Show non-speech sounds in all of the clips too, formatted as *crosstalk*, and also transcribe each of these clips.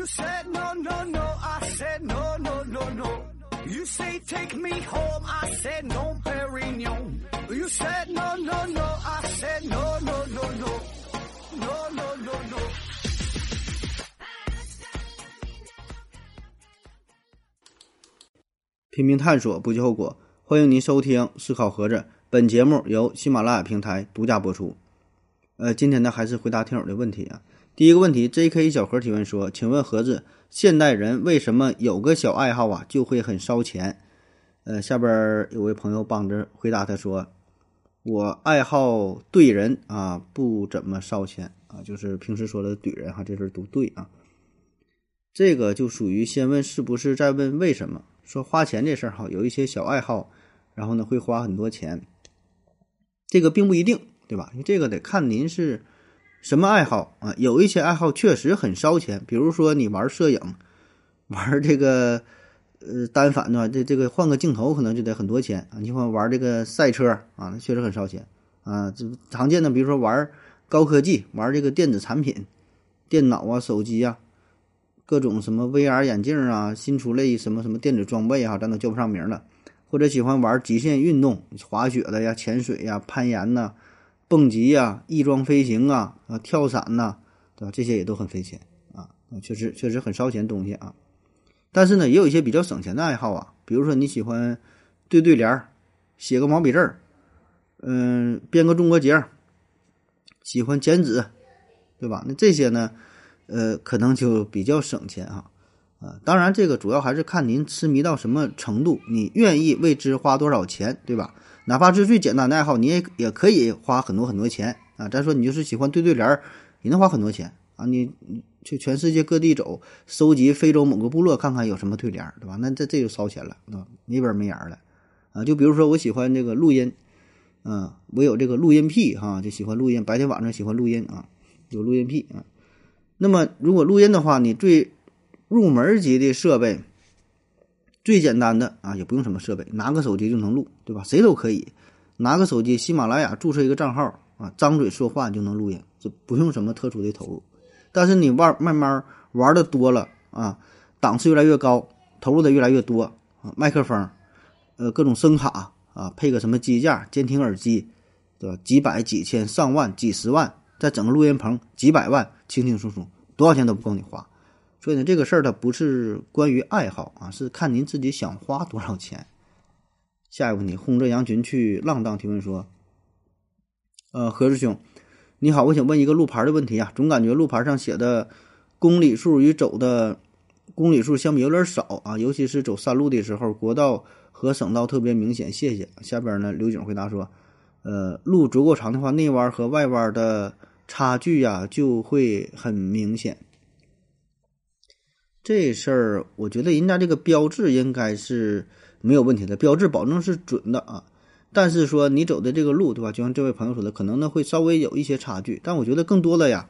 You said no, no, no. I said no, no, no, no. You say take me home. I said no, Perignon. You said no, no, no. I said no, no, no, no. No, no, no, no. 拼命探索，不计后果。欢迎您收听《思考盒子》，本节目由喜马拉雅平台独家播出。呃，今天呢，还是回答听友的问题啊。第一个问题，J.K. 小何提问说：“请问盒子，现代人为什么有个小爱好啊就会很烧钱？”呃，下边有位朋友帮着回答他说：“我爱好怼人啊，不怎么烧钱啊，就是平时说的怼人哈，这事儿都对啊。这个就属于先问是不是，再问为什么。说花钱这事儿哈，有一些小爱好，然后呢会花很多钱，这个并不一定，对吧？因为这个得看您是。”什么爱好啊？有一些爱好确实很烧钱，比如说你玩摄影，*laughs* 玩这个呃单反的话，这这个换个镜头可能就得很多钱啊。你像玩这个赛车啊，那确实很烧钱啊。这常见的，比如说玩高科技，玩这个电子产品，电脑啊、手机啊，各种什么 VR 眼镜啊，新出类什么什么电子装备啊，咱都叫不上名了。或者喜欢玩极限运动，滑雪的呀、潜水呀、攀岩呐。蹦极呀，翼装飞行啊，啊，跳伞呐，对吧？这些也都很费钱啊，确实确实很烧钱东西啊。但是呢，也有一些比较省钱的爱好啊，比如说你喜欢对对联儿，写个毛笔字儿，嗯，编个中国结儿，喜欢剪纸，对吧？那这些呢，呃，可能就比较省钱哈。啊，当然这个主要还是看您痴迷到什么程度，你愿意为之花多少钱，对吧？哪怕是最简单的爱好，你也也可以花很多很多钱啊！再说你就是喜欢对对联儿，也能花很多钱啊！你去全世界各地走，收集非洲某个部落，看看有什么对联儿，对吧？那这这就烧钱了，啊，没边没眼了啊！就比如说我喜欢这个录音，啊，我有这个录音癖哈，就喜欢录音，白天晚上喜欢录音啊，有录音癖啊。那么如果录音的话，你最入门级的设备。最简单的啊，也不用什么设备，拿个手机就能录，对吧？谁都可以拿个手机，喜马拉雅注册一个账号啊，张嘴说话就能录音，这不用什么特殊的投入。但是你玩慢慢玩的多了啊，档次越来越高，投入的越来越多啊，麦克风，呃，各种声卡啊，配个什么机架、监听耳机，对吧？几百、几千、上万、几十万，再整个录音棚，几百万，轻轻松松，多少钱都不够你花。所以呢，这个事儿它不是关于爱好啊，是看您自己想花多少钱。下一个问题，轰着羊群去浪荡提问说：“呃，何师兄，你好，我想问一个路牌的问题啊，总感觉路牌上写的公里数与走的公里数相比有点少啊，尤其是走山路的时候，国道和省道特别明显。谢谢。”下边呢，刘景回答说：“呃，路足够长的话，内弯和外弯的差距呀就会很明显。”这事儿，我觉得人家这个标志应该是没有问题的，标志保证是准的啊。但是说你走的这个路，对吧？就像这位朋友说的，可能呢会稍微有一些差距。但我觉得更多的呀，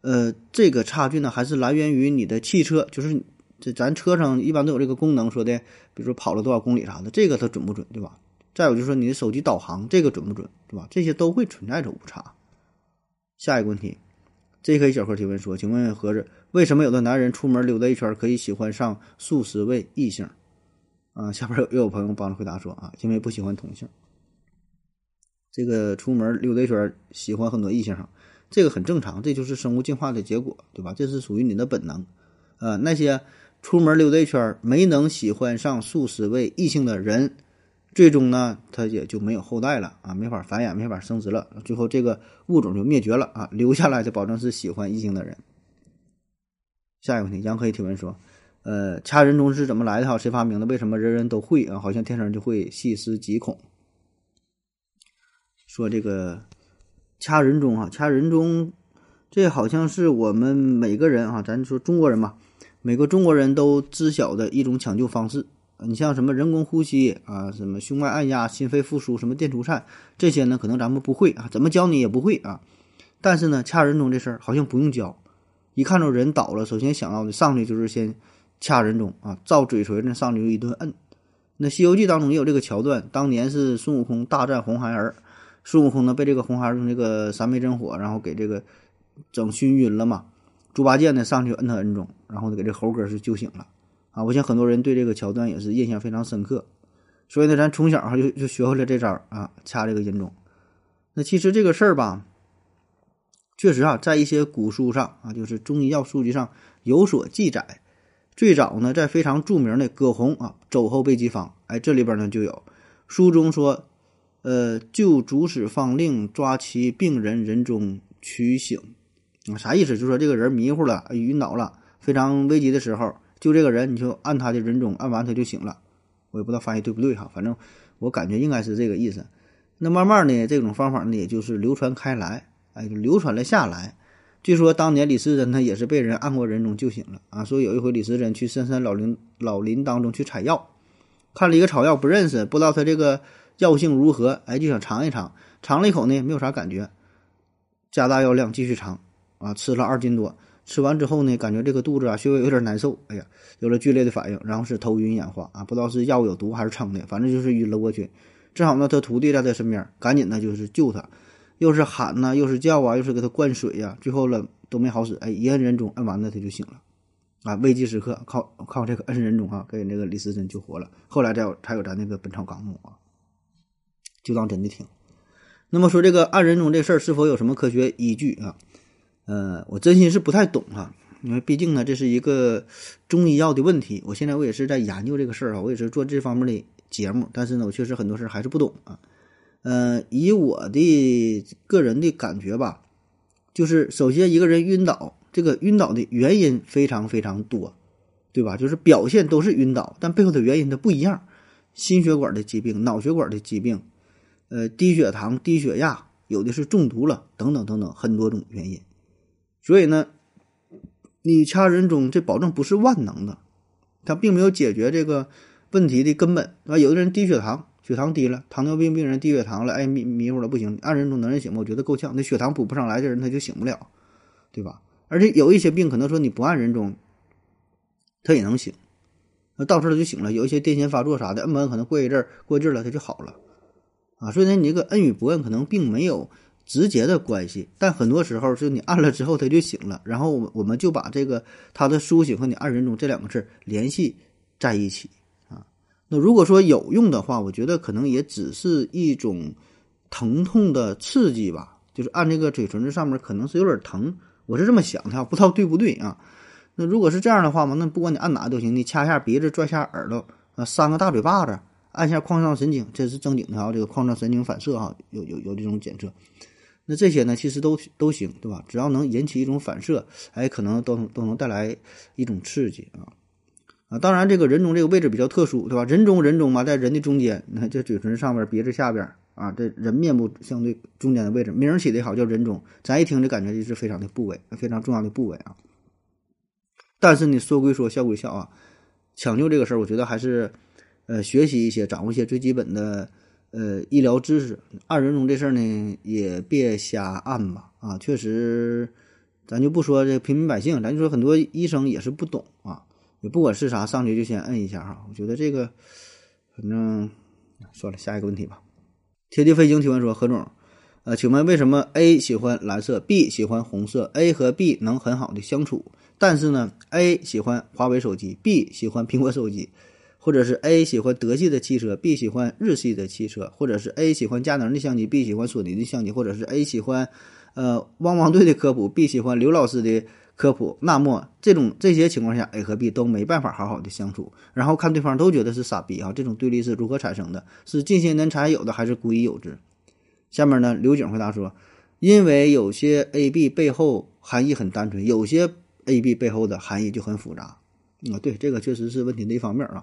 呃，这个差距呢还是来源于你的汽车，就是这咱车上一般都有这个功能，说的，比如说跑了多少公里啥的，这个它准不准，对吧？再有就是说你的手机导航，这个准不准，对吧？这些都会存在着误差。下一个问题。J.K. 小何提问说：“请问何子，为什么有的男人出门溜达一圈可以喜欢上数十位异性？”啊，下边有又有朋友帮着回答说：“啊，因为不喜欢同性。这个出门溜达一圈喜欢很多异性哈，这个很正常，这就是生物进化的结果，对吧？这是属于你的本能。呃，那些出门溜达一圈没能喜欢上数十位异性的人。”最终呢，它也就没有后代了啊，没法繁衍，没法生殖了，最后这个物种就灭绝了啊，留下来的保证是喜欢异性的人。下一个问题，杨可以提问说，呃，掐人中是怎么来的？哈，谁发明的？为什么人人都会啊？好像天生就会细思极恐。说这个掐人中啊，掐人中，这好像是我们每个人啊，咱说中国人嘛，每个中国人都知晓的一种抢救方式。你像什么人工呼吸啊，什么胸外按压、心肺复苏、什么电除颤这些呢？可能咱们不会啊，怎么教你也不会啊。但是呢，掐人中这事儿好像不用教，一看着人倒了，首先想到的上去就是先掐人中啊，照嘴唇那上去就一顿摁。那《西游记》当中也有这个桥段，当年是孙悟空大战红孩儿，孙悟空呢被这个红孩儿用这个三昧真火，然后给这个整熏晕了嘛。猪八戒呢上去摁他摁中，然后给这猴哥是救醒了啊！我想很多人对这个桥段也是印象非常深刻，所以呢，咱从小哈就就学会了这招啊，掐这个音钟。那其实这个事儿吧，确实啊，在一些古书上啊，就是中医药书籍上有所记载。最早呢，在非常著名的葛洪啊《肘后备急方》，哎，这里边呢就有书中说，呃，就主使方令抓其病人人中取醒。啊，啥意思？就说这个人迷糊了，晕倒了，非常危急的时候，就这个人，你就按他的人中，按完他就醒了。我也不知道翻译对不对哈，反正我感觉应该是这个意思。那慢慢呢，这种方法呢，也就是流传开来，哎，就流传了下来。据说当年李时珍他也是被人按过人中救醒了啊。说有一回李时珍去深山老林老林当中去采药，看了一个草药不认识，不知道它这个药性如何，哎，就想尝一尝，尝了一口呢，没有啥感觉，加大药量继续尝。啊，吃了二斤多，吃完之后呢，感觉这个肚子啊，稍微有点难受，哎呀，有了剧烈的反应，然后是头晕眼花啊，不知道是药物有毒还是撑的，反正就是晕了过去。正好呢，他徒弟在他身边，赶紧呢就是救他，又是喊呐，又是叫啊，又是给他灌水呀，最后了都没好使，哎，一摁人中，摁完了他就醒了，啊，危急时刻靠靠这个摁人中啊，给那个李时珍救活了。后来再有才有咱那个《本草纲目》啊，就当真的听。那么说这个按人中这事儿是否有什么科学依据啊？呃，我真心是不太懂哈，因为毕竟呢，这是一个中医药的问题。我现在我也是在研究这个事儿啊，我也是做这方面的节目，但是呢，我确实很多事儿还是不懂啊。呃，以我的个人的感觉吧，就是首先一个人晕倒，这个晕倒的原因非常非常多，对吧？就是表现都是晕倒，但背后的原因它不一样，心血管的疾病、脑血管的疾病，呃，低血糖、低血压，有的是中毒了，等等等等，很多种原因。所以呢，你掐人中，这保证不是万能的，它并没有解决这个问题的根本，啊，有的人低血糖，血糖低了，糖尿病病人低血糖了，哎迷迷糊了不行，按人中能人醒吗？我觉得够呛，那血糖补不上来，这人他就醒不了，对吧？而且有一些病可能说你不按人中，他也能醒，那到时他就醒了。有一些癫痫发作啥的，摁不摁可能过一阵儿过劲了他就好了，啊，所以呢，你这个摁与不摁可能并没有。直接的关系，但很多时候是你按了之后他就醒了，然后我我们就把这个他的苏醒和你按人中这两个字联系在一起啊。那如果说有用的话，我觉得可能也只是一种疼痛的刺激吧，就是按这个嘴唇子上面可能是有点疼，我是这么想的，不知道对不对啊？那如果是这样的话嘛，那不管你按哪都行，你掐一下鼻子，拽下耳朵，啊，扇个大嘴巴子，按下眶上神经，这是正经的啊，这个眶上神经反射哈，有有有这种检测。那这些呢，其实都都行，对吧？只要能引起一种反射，哎，可能都都能带来一种刺激啊啊！当然，这个人中这个位置比较特殊，对吧？人中人中嘛，在人的中间，你看这嘴唇上边、鼻子下边啊，这人面部相对中间的位置，名儿起的好，叫人中。咱一听就感觉就是非常的部位，非常重要的部位啊。但是你，说归说，笑归笑啊，抢救这个事儿，我觉得还是呃，学习一些，掌握一些最基本的。呃，医疗知识按人中这事儿呢，也别瞎按吧啊！确实，咱就不说这平民百姓，咱就说很多医生也是不懂啊，也不管是啥，上去就先摁一下哈。我觉得这个，反正算了，下一个问题吧。贴地飞行提问说：何总，呃，请问为什么 A 喜欢蓝色，B 喜欢红色？A 和 B 能很好的相处，但是呢，A 喜欢华为手机，B 喜欢苹果手机。或者是 A 喜欢德系的汽车，B 喜欢日系的汽车，或者是 A 喜欢佳能的相机，B 喜欢索尼的相机，或者是 A 喜欢，呃，汪汪队的科普，B 喜欢刘老师的科普。那么这种这些情况下，A 和 B 都没办法好好的相处，然后看对方都觉得是傻逼啊！这种对立是如何产生的？是近些年才有的，还是古已有之？下面呢，刘景回答说：因为有些 A、B 背后含义很单纯，有些 A、B 背后的含义就很复杂。啊，对，这个确实是问题的一方面啊。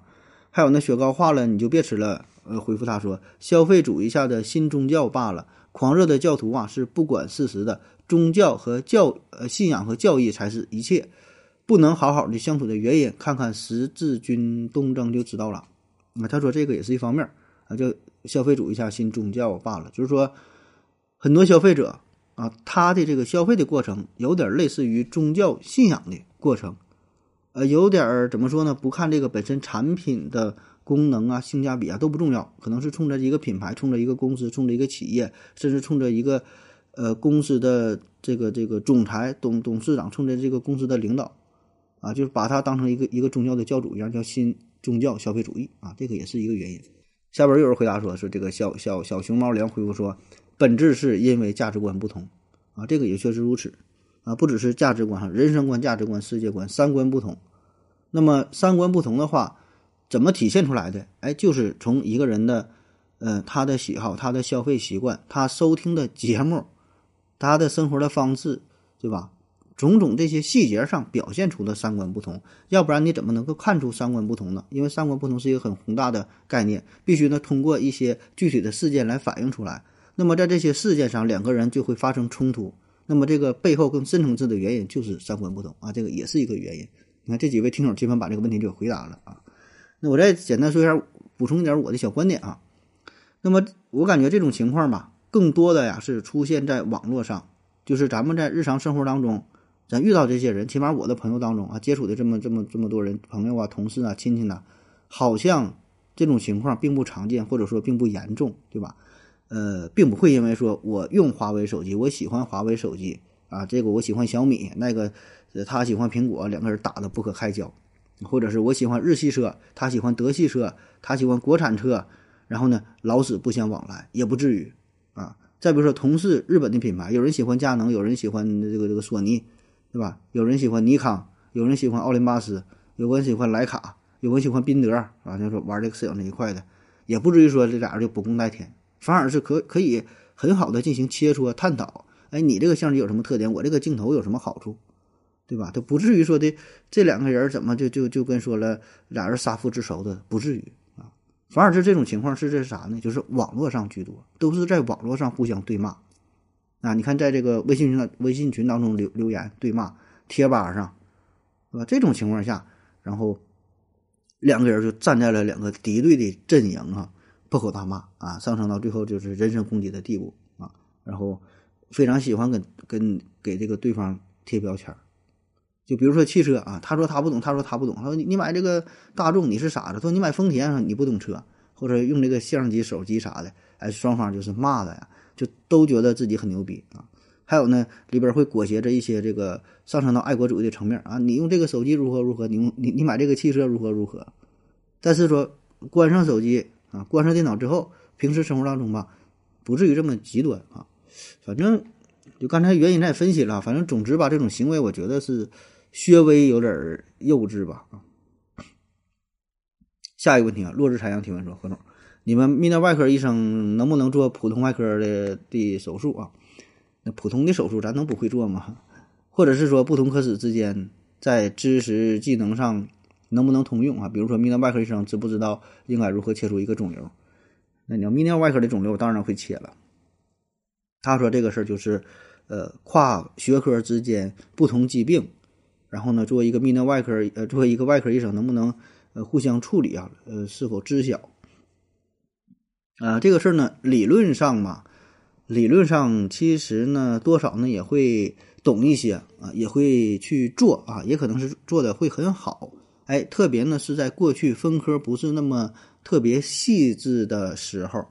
还有那雪糕化了你就别吃了。呃，回复他说，消费主义下的新宗教罢了。狂热的教徒啊，是不管事实的。宗教和教呃信仰和教义才是一切。不能好好的相处的原因，看看十字军东征就知道了。啊，他说这个也是一方面啊，就消费主义下新宗教罢了。就是说，很多消费者啊，他的这个消费的过程有点类似于宗教信仰的过程。呃，有点儿怎么说呢？不看这个本身产品的功能啊、性价比啊都不重要，可能是冲着一个品牌、冲着一个公司、冲着一个企业，甚至冲着一个呃公司的这个这个总裁、董董事长，冲着这个公司的领导，啊，就是把他当成一个一个宗教的教主一样，叫新宗教消费主义啊，这个也是一个原因。下边有人回答说，说这个小小小熊猫粮回复说，本质是因为价值观不同啊，这个也确实如此啊，不只是价值观哈，人生观、价值观、世界观、三观不同。那么三观不同的话，怎么体现出来的？哎，就是从一个人的，呃，他的喜好、他的消费习惯、他收听的节目、他的生活的方式，对吧？种种这些细节上表现出的三观不同，要不然你怎么能够看出三观不同呢？因为三观不同是一个很宏大的概念，必须呢通过一些具体的事件来反映出来。那么在这些事件上，两个人就会发生冲突。那么这个背后更深层次的原因就是三观不同啊，这个也是一个原因。你看这几位听友基本把这个问题就回答了啊。那我再简单说一下，补充一点我的小观点啊。那么我感觉这种情况吧，更多的呀是出现在网络上，就是咱们在日常生活当中，咱遇到这些人，起码我的朋友当中啊，接触的这么这么这么多人，朋友啊、同事啊、亲戚呐，好像这种情况并不常见，或者说并不严重，对吧？呃，并不会因为说我用华为手机，我喜欢华为手机啊，这个我喜欢小米，那个。他喜欢苹果，两个人打得不可开交，或者是我喜欢日系车，他喜欢德系车，他喜欢国产车，然后呢老死不相往来也不至于啊。再比如说同是日本的品牌，有人喜欢佳能，有人喜欢这个这个索尼，对吧？有人喜欢尼康，有人喜欢奥林巴斯，有人喜欢徕卡，有人喜欢宾得啊，就说玩这个摄影这一块的，也不至于说这俩人就不共戴天，反而是可可以很好的进行切磋探讨。哎，你这个相机有什么特点？我这个镜头有什么好处？对吧？他不至于说的这两个人怎么就就就跟说了俩人杀父之仇的，不至于啊。反而是这种情况是这是啥呢？就是网络上居多，都是在网络上互相对骂啊。你看，在这个微信群、微信群当中留留言对骂，贴吧上，是吧？这种情况下，然后两个人就站在了两个敌对的阵营啊，破口大骂啊，上升到最后就是人身攻击的地步啊。然后非常喜欢跟跟给这个对方贴标签儿。就比如说汽车啊，他说他不懂，他说他不懂，他说你你买这个大众你是傻子，说你买丰田你不懂车，或者用这个相机、手机啥的，哎，双方就是骂的呀，就都觉得自己很牛逼啊。还有呢，里边会裹挟着一些这个上升到爱国主义的层面啊，你用这个手机如何如何，你用你你买这个汽车如何如何。但是说关上手机啊，关上电脑之后，平时生活当中吧，不至于这么极端啊。反正就刚才原因咱也分析了，反正总之吧，这种行为我觉得是。略微有点幼稚吧啊！下一个问题啊，落日太阳提问说：何总，你们泌尿外科医生能不能做普通外科的的手术啊？那普通的手术咱能不会做吗？或者是说不同科室之间在知识技能上能不能通用啊？比如说泌尿外科医生知不知道应该如何切除一个肿瘤？那你要泌尿外科的肿瘤，当然会切了。他说这个事儿就是呃，跨学科之间不同疾病。然后呢，作为一个泌尿外科，呃，作为一个外科医生，能不能呃互相处理啊？呃，是否知晓？啊，这个事儿呢，理论上嘛，理论上其实呢，多少呢也会懂一些啊，也会去做啊，也可能是做的会很好。哎，特别呢是在过去分科不是那么特别细致的时候，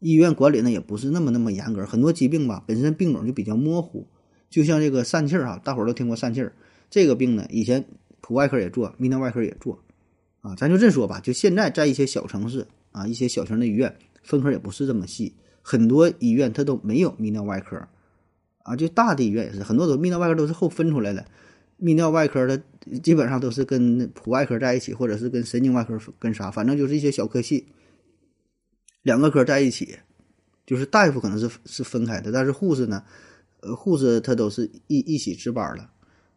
医院管理呢也不是那么那么严格，很多疾病吧本身病种就比较模糊，就像这个疝气儿哈，大伙儿都听过疝气儿。这个病呢，以前普外科也做，泌尿外科也做，啊，咱就这说吧。就现在在一些小城市啊，一些小型的医院分科也不是这么细，很多医院它都没有泌尿外科，啊，就大的医院也是，很多都泌尿外科都是后分出来的。泌尿外科的基本上都是跟普外科在一起，或者是跟神经外科跟啥，反正就是一些小科系，两个科在一起，就是大夫可能是是分开的，但是护士呢，呃，护士他都是一一起值班了。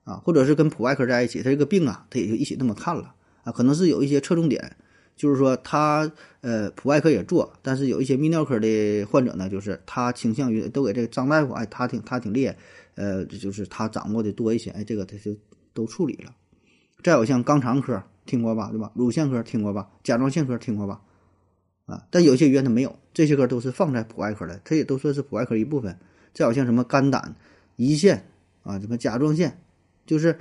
啊，或者是跟普外科在一起，他这个病啊，他也就一起那么看了啊。可能是有一些侧重点，就是说他呃普外科也做，但是有一些泌尿科的患者呢，就是他倾向于都给这个张大夫，哎，他挺他挺厉害，呃，就是他掌握的多一些，哎，这个他就都处理了。再有像肛肠科听过吧，对吧？乳腺科听过吧？甲状腺科听过吧？啊，但有些医院它没有，这些科都是放在普外科的，它也都算是普外科一部分。再有像什么肝胆、胰腺啊，什么甲状腺。就是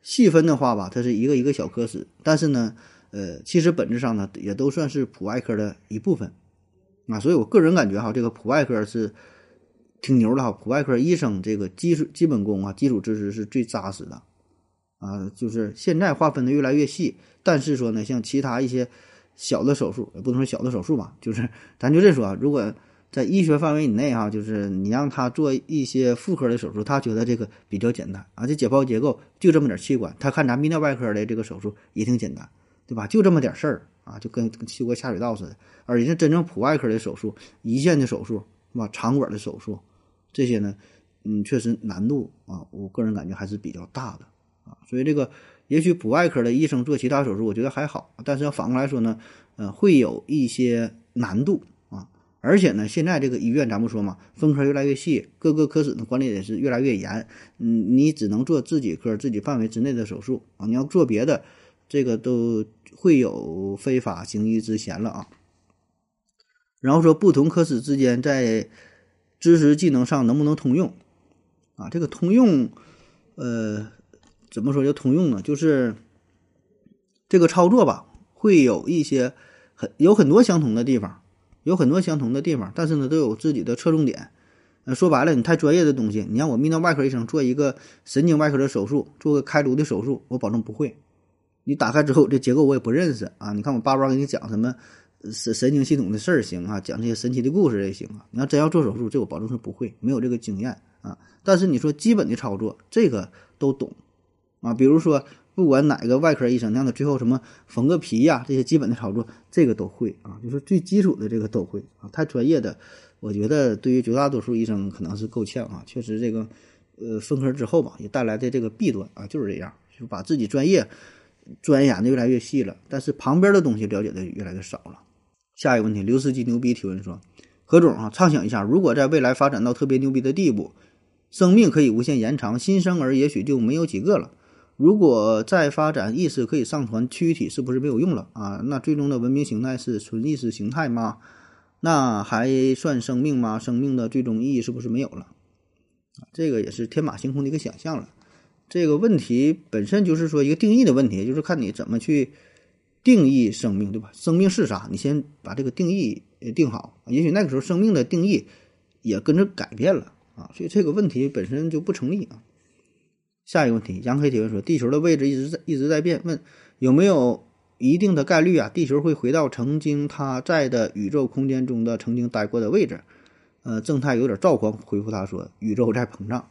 细分的话吧，它是一个一个小科室，但是呢，呃，其实本质上呢，也都算是普外科的一部分啊。所以我个人感觉哈，这个普外科是挺牛的哈。普外科医生这个基础基本功啊，基础知识是最扎实的啊。就是现在划分的越来越细，但是说呢，像其他一些小的手术，也不能说小的手术吧，就是 *laughs* 咱就这说啊，如果在医学范围以内哈，就是你让他做一些妇科的手术，他觉得这个比较简单啊。这解剖结构就这么点器官，他看咱泌尿外科的这个手术也挺简单，对吧？就这么点事儿啊，就跟修个下水道似的。而人家真正普外科的手术，一线的手术是吧？肠管的手术，这些呢，嗯，确实难度啊，我个人感觉还是比较大的啊。所以这个也许普外科的医生做其他手术，我觉得还好，但是要反过来说呢，呃，会有一些难度啊。而且呢，现在这个医院咱不说嘛，分科越来越细，各个科室的管理也是越来越严。嗯，你只能做自己科、自己范围之内的手术啊，你要做别的，这个都会有非法行医之嫌了啊。然后说不同科室之间在知识技能上能不能通用啊？这个通用，呃，怎么说叫通用呢？就是这个操作吧，会有一些很有很多相同的地方。有很多相同的地方，但是呢，都有自己的侧重点。说白了，你太专业的东西，你让我泌尿外科医生做一个神经外科的手术，做个开颅的手术，我保证不会。你打开之后，这结构我也不认识啊。你看我叭叭给你讲什么神神经系统的事儿行啊，讲这些神奇的故事也行啊。你要真要做手术，这我保证是不会，没有这个经验啊。但是你说基本的操作，这个都懂啊。比如说。不管哪个外科医生，让他最后什么缝个皮呀，这些基本的操作，这个都会啊，就是最基础的这个都会啊。太专业的，我觉得对于绝大多数医生可能是够呛啊。确实，这个呃分科之后吧，也带来的这个弊端啊，就是这样，就把自己专业钻研的越来越细了，但是旁边的东西了解的越来越少了。下一个问题，刘司机牛逼提问说：何总啊，畅想一下，如果在未来发展到特别牛逼的地步，生命可以无限延长，新生儿也许就没有几个了。如果再发展意识可以上传躯体，是不是没有用了啊？那最终的文明形态是纯意识形态吗？那还算生命吗？生命的最终意义是不是没有了？这个也是天马行空的一个想象了。这个问题本身就是说一个定义的问题，就是看你怎么去定义生命，对吧？生命是啥？你先把这个定义定好。也许那个时候生命的定义也跟着改变了啊，所以这个问题本身就不成立啊。下一个问题，杨黑提问说：“地球的位置一直在一直在变，问有没有一定的概率啊，地球会回到曾经它在的宇宙空间中的曾经待过的位置？”呃，正太有点躁狂，回复他说：“宇宙在膨胀，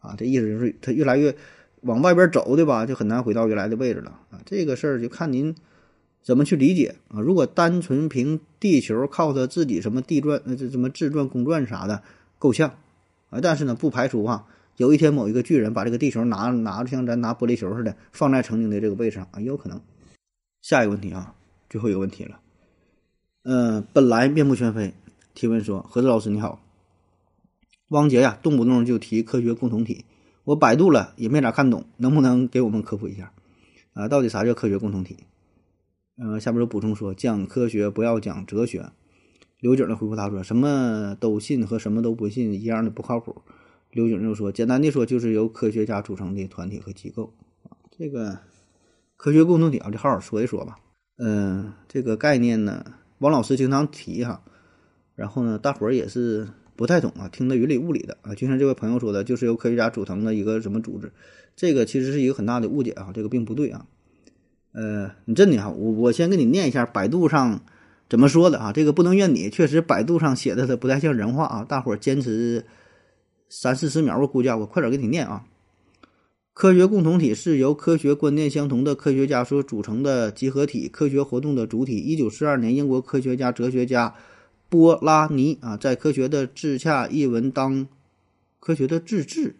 啊，这意思就是它越来越往外边走，对吧？就很难回到原来的位置了啊。这个事儿就看您怎么去理解啊。如果单纯凭地球靠它自己什么地转呃这什么自转公转啥的够呛啊，但是呢，不排除啊。”有一天，某一个巨人把这个地球拿拿着，像咱拿玻璃球似的，放在曾经的这个位置上啊，也有可能。下一个问题啊，最后一个问题了。嗯，本来面目全非，提问说：“何子老师你好，汪杰呀，动不动就提科学共同体，我百度了也没咋看懂，能不能给我们科普一下啊？到底啥叫科学共同体？”嗯，下边有补充说：“讲科学不要讲哲学。”刘景的回复他说：“什么都信和什么都不信一样的不靠谱。”刘景就说：“简单的说，就是由科学家组成的团体和机构啊。这个科学共同体啊，就好好说一说吧。嗯，这个概念呢，王老师经常提哈，然后呢，大伙儿也是不太懂啊，听得云里雾里的啊。就像这位朋友说的，就是由科学家组成的一个什么组织，这个其实是一个很大的误解啊，这个并不对啊。呃，你真的哈，我我先给你念一下百度上怎么说的啊，这个不能怨你，确实百度上写的它不太像人话啊，大伙儿坚持。”三四十秒，我估计我快点给你念啊。科学共同体是由科学观念相同的科学家所组成的集合体，科学活动的主体。一九四二年，英国科学家、哲学家波拉尼啊，在《科学的自洽》一文当，科学的自治，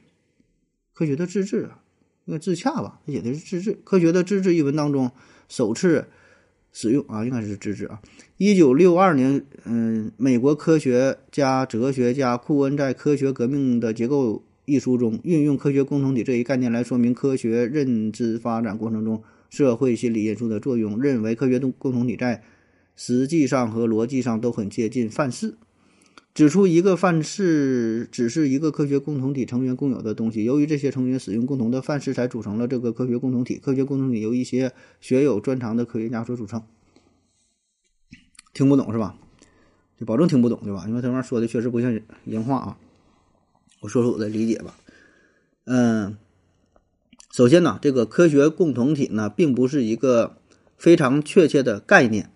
科学的自治啊，应该自洽吧？他写的是自治，科学的自治一文当中首次。使用啊，应该是自治啊。一九六二年，嗯，美国科学家、哲学家库恩在《科学革命的结构》一书中，运用科学共同体这一概念来说明科学认知发展过程中社会心理因素的作用，认为科学共共同体在实际上和逻辑上都很接近范式。指出一个范式只是一个科学共同体成员共有的东西，由于这些成员使用共同的范式，才组成了这个科学共同体。科学共同体由一些学有专长的科学家所组成。听不懂是吧？就保证听不懂对吧？因为这玩意儿说的确实不像人话啊。我说说我的理解吧。嗯，首先呢，这个科学共同体呢，并不是一个非常确切的概念。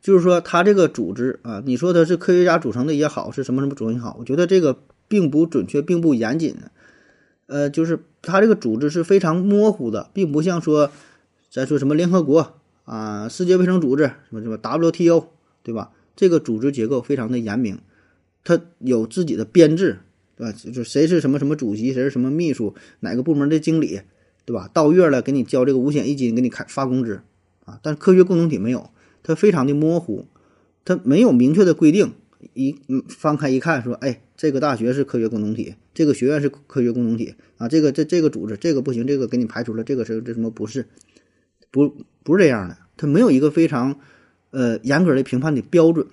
就是说，它这个组织啊，你说它是科学家组成的也好，是什么什么组成也好，我觉得这个并不准确，并不严谨。呃，就是它这个组织是非常模糊的，并不像说咱说什么联合国啊、世界卫生组织什么什么 WTO，对吧？这个组织结构非常的严明，它有自己的编制，对吧？就是谁是什么什么主席，谁是什么秘书，哪个部门的经理，对吧？到月了给你交这个五险一金，给你开发工资啊。但是科学共同体没有。它非常的模糊，它没有明确的规定。一，翻开一看，说，哎，这个大学是科学共同体，这个学院是科学共同体啊，这个这这个组织这个不行，这个给你排除了，这个是这什么不是？不不是这样的，它没有一个非常呃严格的评判的标准。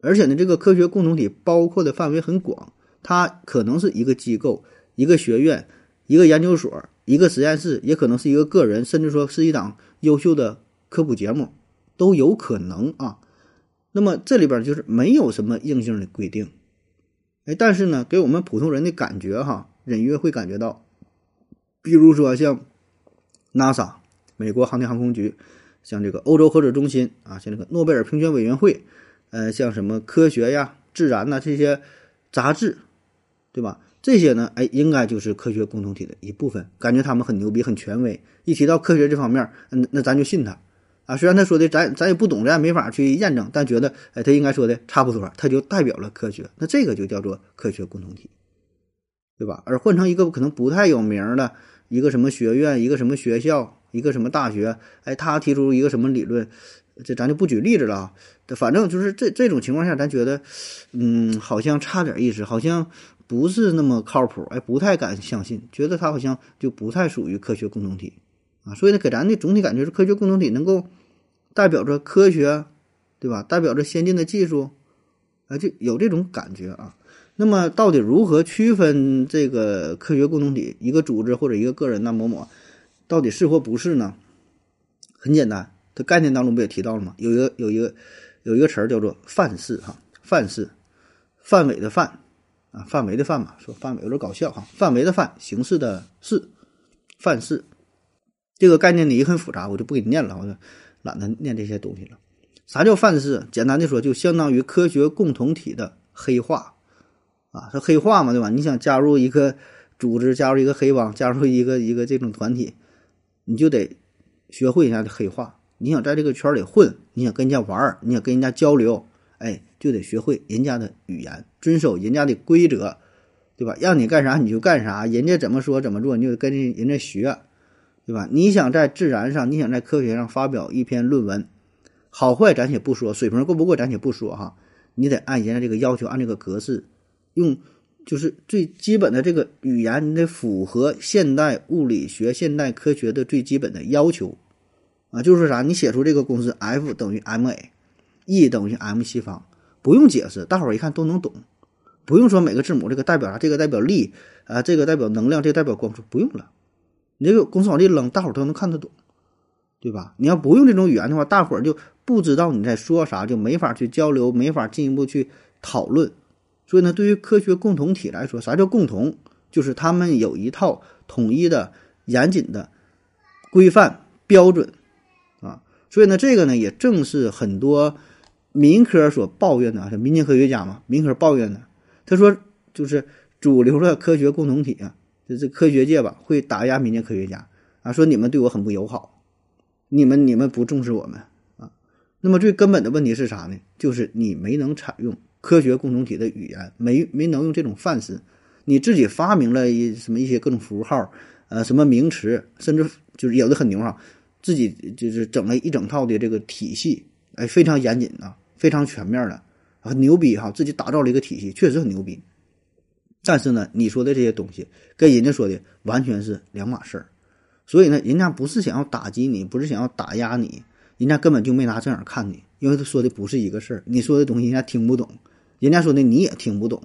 而且呢，这个科学共同体包括的范围很广，它可能是一个机构、一个学院、一个研究所、一个实验室，也可能是一个个人，甚至说是一档优秀的科普节目。都有可能啊，那么这里边就是没有什么硬性的规定，哎，但是呢，给我们普通人的感觉哈，隐约会感觉到，比如说像 NASA 美国航天航空局，像这个欧洲核子中心啊，像这个诺贝尔评选委员会，呃，像什么科学呀、自然呐这些杂志，对吧？这些呢，哎，应该就是科学共同体的一部分，感觉他们很牛逼、很权威，一提到科学这方面，嗯，那咱就信他。啊，虽然他说的咱咱也不懂，咱也没法去验证，但觉得哎，他应该说的差不多，他就代表了科学，那这个就叫做科学共同体，对吧？而换成一个可能不太有名的一个什么学院、一个什么学校、一个什么大学，哎，他提出一个什么理论，这咱就不举例子了啊。反正就是这这种情况下，咱觉得，嗯，好像差点意思，好像不是那么靠谱，哎，不太敢相信，觉得他好像就不太属于科学共同体。啊，所以呢，给咱的总体感觉是科学共同体能够代表着科学，对吧？代表着先进的技术，啊，就有这种感觉啊。那么，到底如何区分这个科学共同体一个组织或者一个个人呢？某某到底是或不是呢？很简单，它概念当中不也提到了吗？有一个有一个有一个词儿叫做范式哈，范式，范围的范啊，范围的范嘛，说范围有点搞笑哈，范围的范，形式的式，范式。这个概念呢也很复杂，我就不给你念了，我就懒得念这些东西了。啥叫范式？简单的说，就相当于科学共同体的黑化啊，是黑化嘛，对吧？你想加入一个组织，加入一个黑帮，加入一个一个这种团体，你就得学会人家的黑化。你想在这个圈里混，你想跟人家玩，你想跟人家交流，哎，就得学会人家的语言，遵守人家的规则，对吧？让你干啥你就干啥，人家怎么说怎么做，你就跟人家学。对吧？你想在自然上，你想在科学上发表一篇论文，好坏咱且不说，水平过不过咱且不说哈，你得按人家这个要求，按这个格式，用就是最基本的这个语言，你得符合现代物理学、现代科学的最基本的要求啊。就是说啥？你写出这个公式，F 等于 ma，E 等于 m 西方，不用解释，大伙儿一看都能懂，不用说每个字母这个代表啥，这个代表力啊，这个代表能量，这个代表光速，不用了。你这个公式往这扔，大伙儿都能看得懂，对吧？你要不用这种语言的话，大伙儿就不知道你在说啥，就没法去交流，没法进一步去讨论。所以呢，对于科学共同体来说，啥叫共同？就是他们有一套统一的、严谨的规范标准啊。所以呢，这个呢，也正是很多民科所抱怨的，民间科学家嘛，民科抱怨的。他说，就是主流的科学共同体啊。这这科学界吧，会打压民间科学家啊，说你们对我很不友好，你们你们不重视我们啊。那么最根本的问题是啥呢？就是你没能采用科学共同体的语言，没没能用这种范式，你自己发明了一什么一些各种符号，呃，什么名词，甚至就是有的很牛哈，自己就是整了一整套的这个体系，哎，非常严谨啊，非常全面的，很牛逼哈，自己打造了一个体系，确实很牛逼。但是呢，你说的这些东西跟人家说的完全是两码事儿，所以呢，人家不是想要打击你，不是想要打压你，人家根本就没拿正眼看你，因为他说的不是一个事儿，你说的东西人家听不懂，人家说的你也听不懂，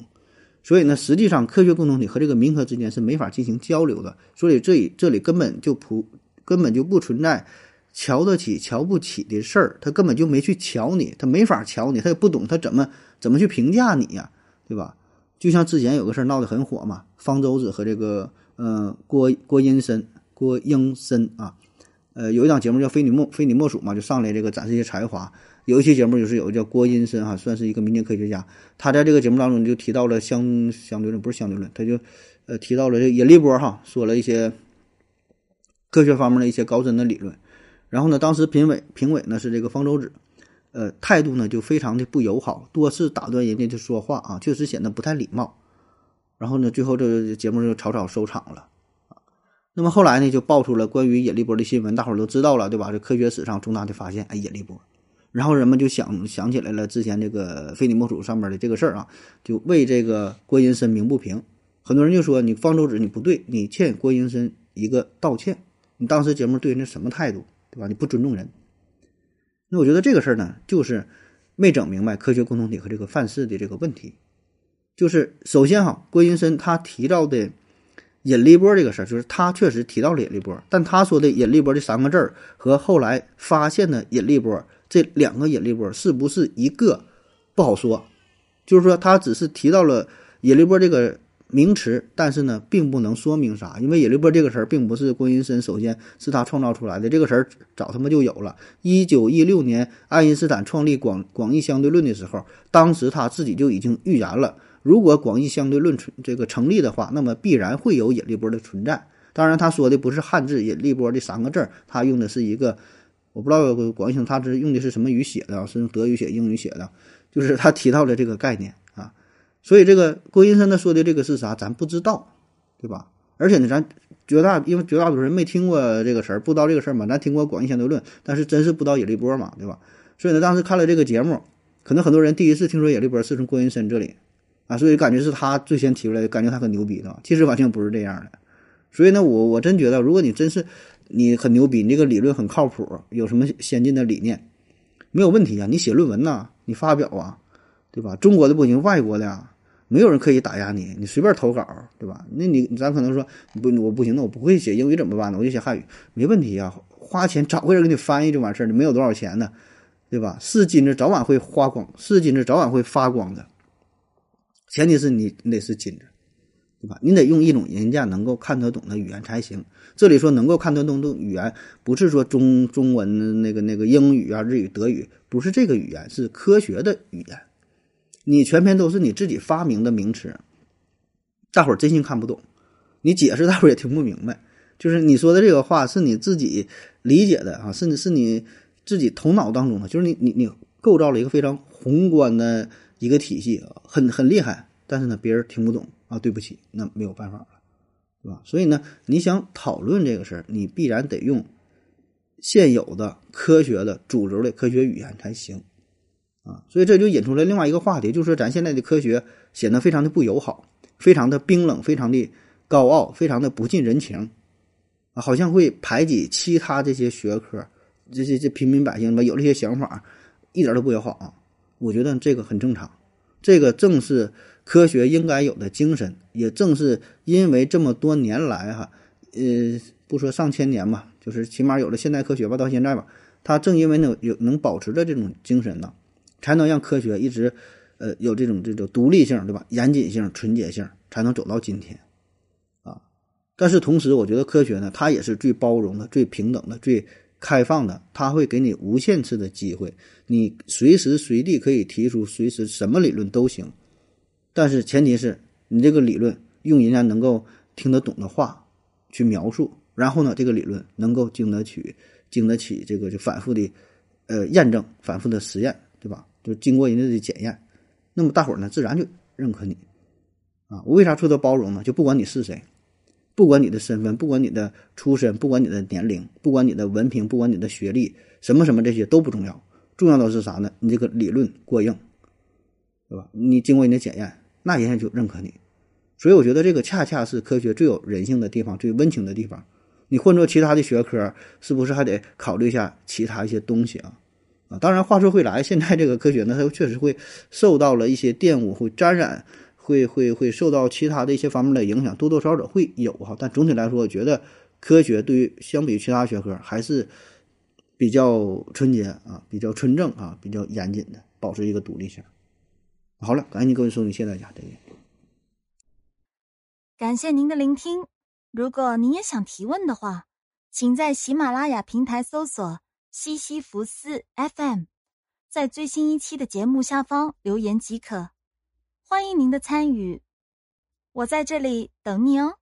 所以呢，实际上科学共同体和这个民科之间是没法进行交流的，所以这里这里根本就不根本就不存在瞧得起瞧不起的事儿，他根本就没去瞧你，他没法瞧你，他也不懂他怎么怎么去评价你呀，对吧？就像之前有个事儿闹得很火嘛，方舟子和这个呃郭郭英森郭英森啊，呃有一档节目叫《非你莫非你莫属》嘛，就上来这个展示一些才华。有一期节目就是有个叫郭英森哈，算是一个民间科学家，他在这个节目当中就提到了相相对论，不是相对论，他就呃提到了这引力波哈，说了一些科学方面的一些高深的理论。然后呢，当时评委评委呢是这个方舟子。呃，态度呢就非常的不友好，多次打断人家的说话啊，确实显得不太礼貌。然后呢，最后这个节目就草草收场了啊。那么后来呢，就爆出了关于引力波的新闻，大伙都知道了，对吧？这科学史上重大的发现，哎，引力波。然后人们就想想起来了之前这个非你莫属上面的这个事儿啊，就为这个郭英森鸣不平。很多人就说你方舟子你不对，你欠郭英森一个道歉。你当时节目对人家什么态度，对吧？你不尊重人。那我觉得这个事儿呢，就是没整明白科学共同体和这个范式的这个问题。就是首先哈，郭云深他提到的引力波这个事儿，就是他确实提到了引力波，但他说的引力波这三个字儿和后来发现的引力波这两个引力波是不是一个不好说。就是说，他只是提到了引力波这个。名词，但是呢，并不能说明啥，因为引力波这个词儿并不是郭云森首先是他创造出来的，这个词儿早他妈就有了。一九一六年，爱因斯坦创立广广义相对论的时候，当时他自己就已经预言了，如果广义相对论存这个成立的话，那么必然会有引力波的存在。当然，他说的不是汉字“引力波”这三个字儿，他用的是一个，我不知道广义相他是用的是什么语写的，是用德语写、英语写的，就是他提到了这个概念。所以这个郭英森他说的这个是啥，咱不知道，对吧？而且呢，咱绝大因为绝大多数人没听过这个事儿，不知道这个事儿嘛。咱听过广义相对论，但是真是不知道引力波嘛，对吧？所以呢，当时看了这个节目，可能很多人第一次听说引力波是从郭英森这里啊，所以感觉是他最先提出来的，感觉他很牛逼的。其实完全不是这样的。所以呢，我我真觉得，如果你真是你很牛逼，你这个理论很靠谱，有什么先进的理念，没有问题啊。你写论文呐，你发表啊，对吧？中国的不行，外国的呀。没有人可以打压你，你随便投稿，对吧？那你咱可能说不，我不行，那我不会写英语怎么办呢？我就写汉语，没问题呀，花钱找个人给你翻译就完事儿了，没有多少钱呢，对吧？是金子早晚会发光，是金子早晚会发光的，前提是你得是金子，对吧？你得用一种人家能够看得懂的语言才行。这里说能够看得懂的语言，不是说中中文那个那个英语啊、日语、德语，不是这个语言，是科学的语言。你全篇都是你自己发明的名词，大伙儿真心看不懂，你解释大伙儿也听不明白。就是你说的这个话是你自己理解的啊，甚至是你自己头脑当中的，就是你你你构造了一个非常宏观的一个体系，很很厉害。但是呢，别人听不懂啊，对不起，那没有办法了，是吧？所以呢，你想讨论这个事儿，你必然得用现有的科学的主流的科学语言才行。啊，所以这就引出了另外一个话题，就是咱现在的科学显得非常的不友好，非常的冰冷，非常的高傲，非常的不近人情，啊，好像会排挤其他这些学科，这些这平民百姓吧，有这些想法，一点都不友好啊。我觉得这个很正常，这个正是科学应该有的精神，也正是因为这么多年来哈，呃，不说上千年吧，就是起码有了现代科学吧，到现在吧，它正因为能有能保持着这种精神呢。才能让科学一直，呃，有这种这种独立性，对吧？严谨性、纯洁性，才能走到今天，啊。但是同时，我觉得科学呢，它也是最包容的、最平等的、最开放的。它会给你无限次的机会，你随时随地可以提出随时什么理论都行。但是前提是你这个理论用人家能够听得懂的话去描述，然后呢，这个理论能够经得起、经得起这个就反复的，呃，验证、反复的实验，对吧？就经过人家的检验，那么大伙儿呢自然就认可你，啊，我为啥说的包容呢？就不管你是谁，不管你的身份，不管你的出身，不管你的年龄，不管你的文凭，不管你的学历，什么什么这些都不重要，重要的是啥呢？你这个理论过硬，对吧？你经过人家检验，那人家就认可你。所以我觉得这个恰恰是科学最有人性的地方，最温情的地方。你换做其他的学科，是不是还得考虑一下其他一些东西啊？啊，当然，话说回来，现在这个科学呢，它确实会受到了一些玷污，会沾染，会会会受到其他的一些方面的影响，多多少少会有哈。但总体来说，我觉得科学对于相比其他学科还是比较纯洁啊，比较纯正啊，比较严谨的，保持一个独立性。好了，感谢各位收听，谢谢大家，再见。感谢您的聆听。如果您也想提问的话，请在喜马拉雅平台搜索“西西弗斯 FM”，在最新一期的节目下方留言即可。欢迎您的参与，我在这里等你哦。